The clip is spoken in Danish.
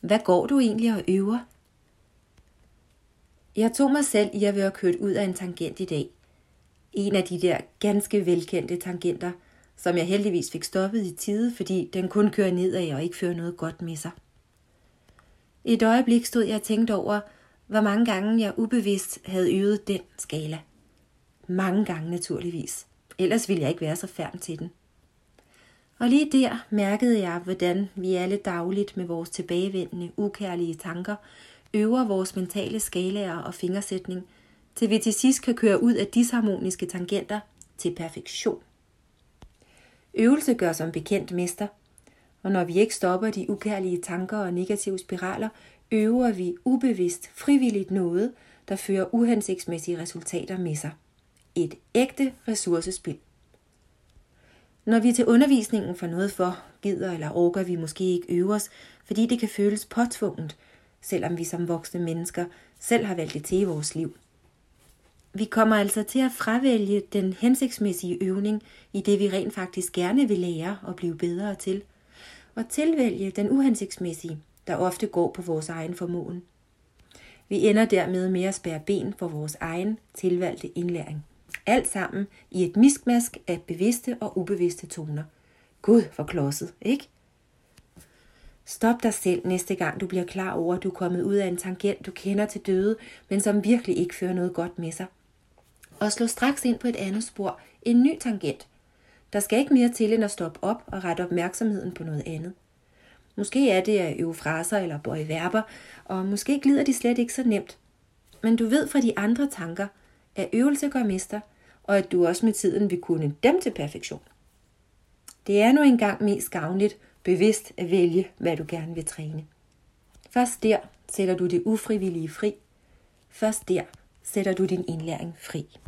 Hvad går du egentlig og øver? Jeg tog mig selv i at være kørt ud af en tangent i dag. En af de der ganske velkendte tangenter, som jeg heldigvis fik stoppet i tide, fordi den kun kører nedad og ikke fører noget godt med sig. Et øjeblik stod jeg og tænkte over, hvor mange gange jeg ubevidst havde øvet den skala. Mange gange naturligvis. Ellers ville jeg ikke være så færm til den. Og lige der mærkede jeg, hvordan vi alle dagligt med vores tilbagevendende, ukærlige tanker øver vores mentale skalaer og fingersætning, til vi til sidst kan køre ud af disharmoniske tangenter til perfektion. Øvelse gør som bekendt mester, og når vi ikke stopper de ukærlige tanker og negative spiraler, øver vi ubevidst frivilligt noget, der fører uhensigtsmæssige resultater med sig. Et ægte ressourcespil. Når vi til undervisningen får noget for, gider eller orker vi måske ikke øve os, fordi det kan føles påtvunget, selvom vi som voksne mennesker selv har valgt det til i vores liv. Vi kommer altså til at fravælge den hensigtsmæssige øvning i det, vi rent faktisk gerne vil lære og blive bedre til, og tilvælge den uhensigtsmæssige, der ofte går på vores egen formåen. Vi ender dermed med at spære ben for vores egen tilvalgte indlæring. Alt sammen i et miskmask af bevidste og ubevidste toner. Gud for klodset, ikke? Stop dig selv næste gang du bliver klar over, at du er kommet ud af en tangent, du kender til døde, men som virkelig ikke fører noget godt med sig. Og slå straks ind på et andet spor, en ny tangent. Der skal ikke mere til end at stoppe op og rette opmærksomheden på noget andet. Måske er det at øve fraser eller bøje verber, og måske glider de slet ikke så nemt. Men du ved fra de andre tanker, at øvelse gør mester, og at du også med tiden vil kunne dem til perfektion. Det er nu engang mest gavnligt bevidst at vælge, hvad du gerne vil træne. Først der sætter du det ufrivillige fri. Først der sætter du din indlæring fri.